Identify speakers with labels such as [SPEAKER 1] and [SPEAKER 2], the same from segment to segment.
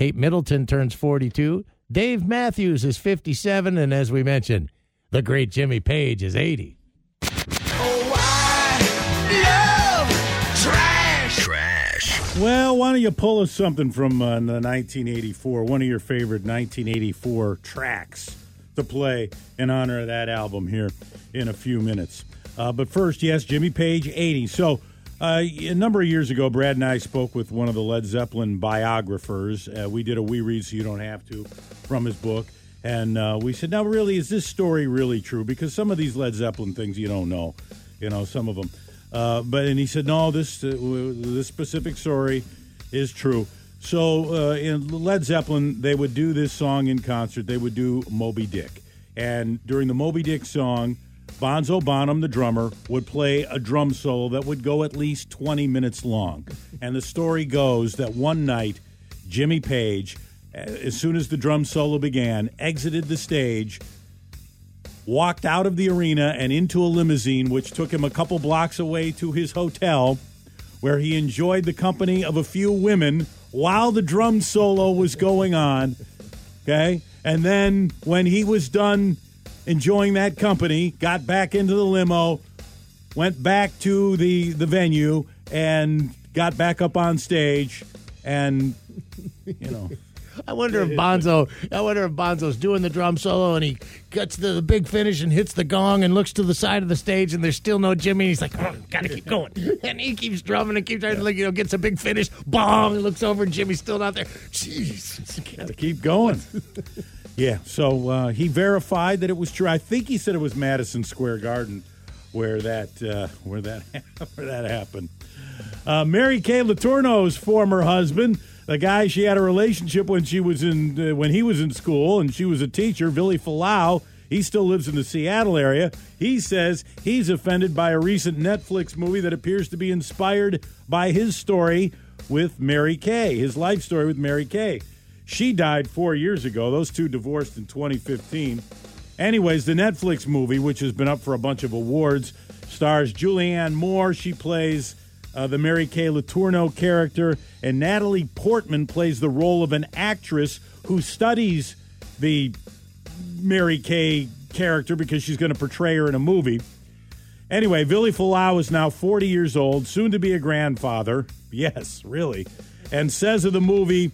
[SPEAKER 1] Kate Middleton turns 42. Dave Matthews is 57. And as we mentioned, the great Jimmy Page is 80.
[SPEAKER 2] Well, why don't you pull us something from uh, the 1984, one of your favorite 1984 tracks to play in honor of that album here in a few minutes. Uh, but first, yes, Jimmy Page, 80. So, uh, a number of years ago, Brad and I spoke with one of the Led Zeppelin biographers. Uh, we did a We Read So You Don't Have to from his book. And uh, we said, now, really, is this story really true? Because some of these Led Zeppelin things you don't know, you know, some of them. Uh, but and he said, no, this uh, this specific story is true. So uh, in Led Zeppelin, they would do this song in concert. They would do Moby Dick, and during the Moby Dick song, Bonzo Bonham, the drummer, would play a drum solo that would go at least 20 minutes long. And the story goes that one night, Jimmy Page, eh, as soon as the drum solo began, exited the stage, walked out of the arena and into a limousine, which took him a couple blocks away to his hotel, where he enjoyed the company of a few women while the drum solo was going on. Okay? And then when he was done enjoying that company, got back into the limo, went back to the, the venue, and got back up on stage. And, you know.
[SPEAKER 1] I wonder if Bonzo. I wonder if Bonzo's doing the drum solo and he gets the big finish and hits the gong and looks to the side of the stage and there's still no Jimmy. He's like, oh, gotta keep going, and he keeps drumming and keeps trying to, like, you know, gets a big finish. Bong! He looks over and Jimmy's still not there. Jeez,
[SPEAKER 2] gotta keep going. yeah. So uh, he verified that it was true. I think he said it was Madison Square Garden where that uh, where that where that happened. Uh, Mary Kay Letourneau's former husband the guy she had a relationship when she was in uh, when he was in school and she was a teacher, Billy Fualaau. He still lives in the Seattle area. He says he's offended by a recent Netflix movie that appears to be inspired by his story with Mary Kay, his life story with Mary Kay. She died four years ago. Those two divorced in 2015. Anyways, the Netflix movie, which has been up for a bunch of awards, stars Julianne Moore. She plays uh, the Mary Kay Letourneau character, and Natalie Portman plays the role of an actress who studies the Mary Kay character because she's going to portray her in a movie. Anyway, Billy Fualaau is now 40 years old, soon to be a grandfather. Yes, really. And says of the movie,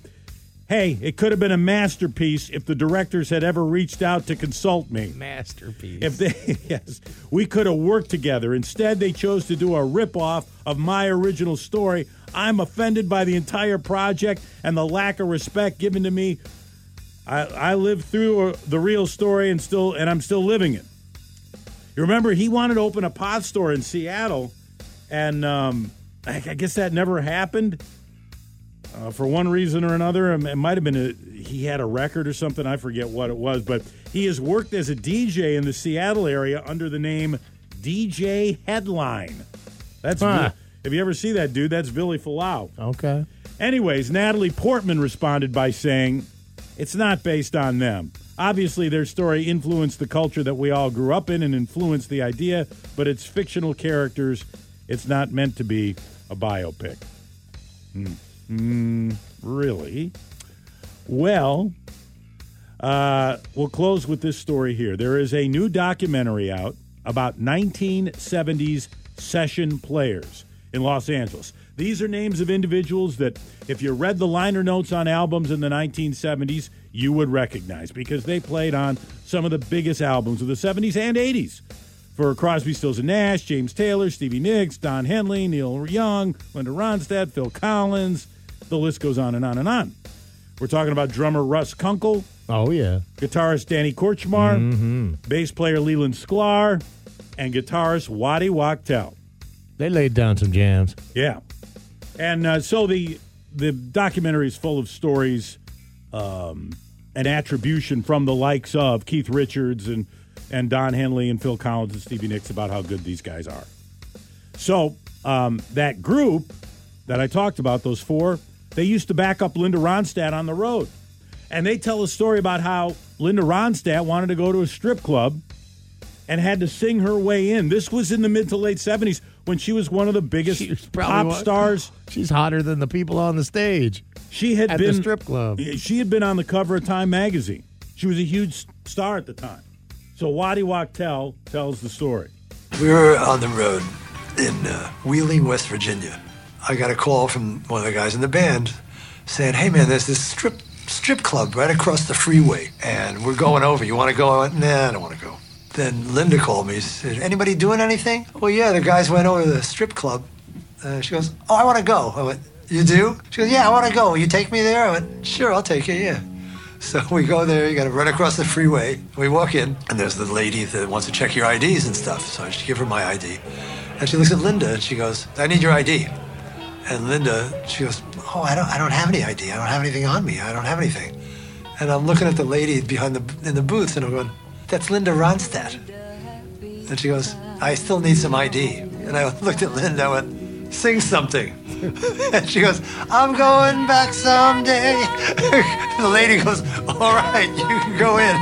[SPEAKER 2] hey, it could have been a masterpiece if the directors had ever reached out to consult me.
[SPEAKER 1] Masterpiece.
[SPEAKER 2] If they, yes, we could have worked together. Instead, they chose to do a ripoff of my original story. I'm offended by the entire project and the lack of respect given to me. I, I lived through the real story and still, and I'm still living it. You remember he wanted to open a pot store in Seattle, and um, I guess that never happened uh, for one reason or another. Um, it might have been a, he had a record or something. I forget what it was, but he has worked as a DJ in the Seattle area under the name DJ Headline. That's huh. if you ever see that dude, that's Billy Fualaau.
[SPEAKER 1] Okay.
[SPEAKER 2] Anyways, Natalie Portman responded by saying, "It's not based on them." Obviously, their story influenced the culture that we all grew up in and influenced the idea, but it's fictional characters. It's not meant to be a biopic. Hmm. Mm, really? Well, uh, we'll close with this story here. There is a new documentary out about 1970s session players in Los Angeles. These are names of individuals that, if you read the liner notes on albums in the 1970s, you would recognize because they played on some of the biggest albums of the 70s and 80s for Crosby, Stills, and Nash, James Taylor, Stevie Nicks, Don Henley, Neil Young, Linda Ronstadt, Phil Collins, the list goes on and on and on. We're talking about drummer Russ Kunkel.
[SPEAKER 1] Oh, yeah.
[SPEAKER 2] Guitarist Danny Kortchmar.
[SPEAKER 1] Mm-hmm.
[SPEAKER 2] Bass player Leland Sklar. And guitarist Waddy Wachtel.
[SPEAKER 1] They laid down some jams.
[SPEAKER 2] Yeah. And uh, so the the documentary is full of stories um, and attribution from the likes of Keith Richards and, and Don Henley and Phil Collins and Stevie Nicks about how good these guys are. So um, that group that I talked about, those four, they used to back up Linda Ronstadt on the road. And they tell a story about how Linda Ronstadt wanted to go to a strip club and had to sing her way in. This was in the mid to late 70s when she was one of the biggest
[SPEAKER 1] She was probably
[SPEAKER 2] pop
[SPEAKER 1] one-
[SPEAKER 2] stars.
[SPEAKER 1] She's hotter than the people on the stage.
[SPEAKER 2] She had been
[SPEAKER 1] At the strip club.
[SPEAKER 2] She had been on the cover of Time magazine. She was a huge star at the time. So Waddy Wachtel tells the story.
[SPEAKER 3] We were on the road in uh, Wheeling, West Virginia. I got a call from one of the guys in the band saying, "Hey man, there's this strip strip club right across the freeway, and we're going over. You want to go?" I went, "Nah, I don't want to go." Then Linda called me. Said, "Anybody doing anything?" Well, yeah, the guys went over to the strip club. Uh, she goes, "Oh, I want to go." I went, "You do?" She goes, "Yeah, I want to go. Will you take me there?" I went, "Sure, I'll take you." Yeah. So we go there, you got to run across the freeway. We walk in, and there's the lady that wants to check your IDs and stuff. So I just give her my ID. And she looks at Linda and she goes, I need your ID. And Linda, she goes, Oh, I don't, I don't have any ID. I don't have anything on me. I don't have anything. And I'm looking at the lady behind the in the booth, and I'm going, That's Linda Ronstadt. And she goes, I still need some ID. And I looked at Linda, I went, Sing something. and she goes, I'm going back someday. the lady goes, All right, you can go in.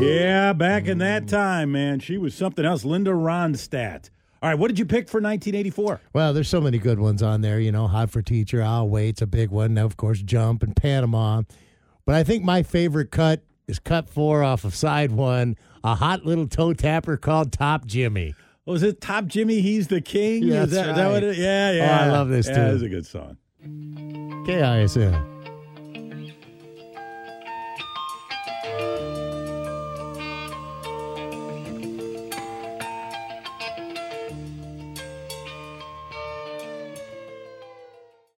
[SPEAKER 2] Yeah, back in that time, man, she was something else. Linda Ronstadt. All right, what did you pick for 1984?
[SPEAKER 1] Well, there's so many good ones on there. You know, Hot for Teacher, I'll Wait's a big one. Now, of course, Jump and Panama. But I think my favorite cut is cut four off of side one, a hot little toe tapper called Top Jimmy.
[SPEAKER 2] Oh, was it Top Jimmy? He's the king.
[SPEAKER 1] Yeah,
[SPEAKER 2] Is that,
[SPEAKER 1] that's
[SPEAKER 2] that what it, yeah,
[SPEAKER 1] Oh,
[SPEAKER 2] yeah.
[SPEAKER 1] I love this,
[SPEAKER 2] yeah,
[SPEAKER 1] too.
[SPEAKER 2] That was a good song.
[SPEAKER 1] KISN.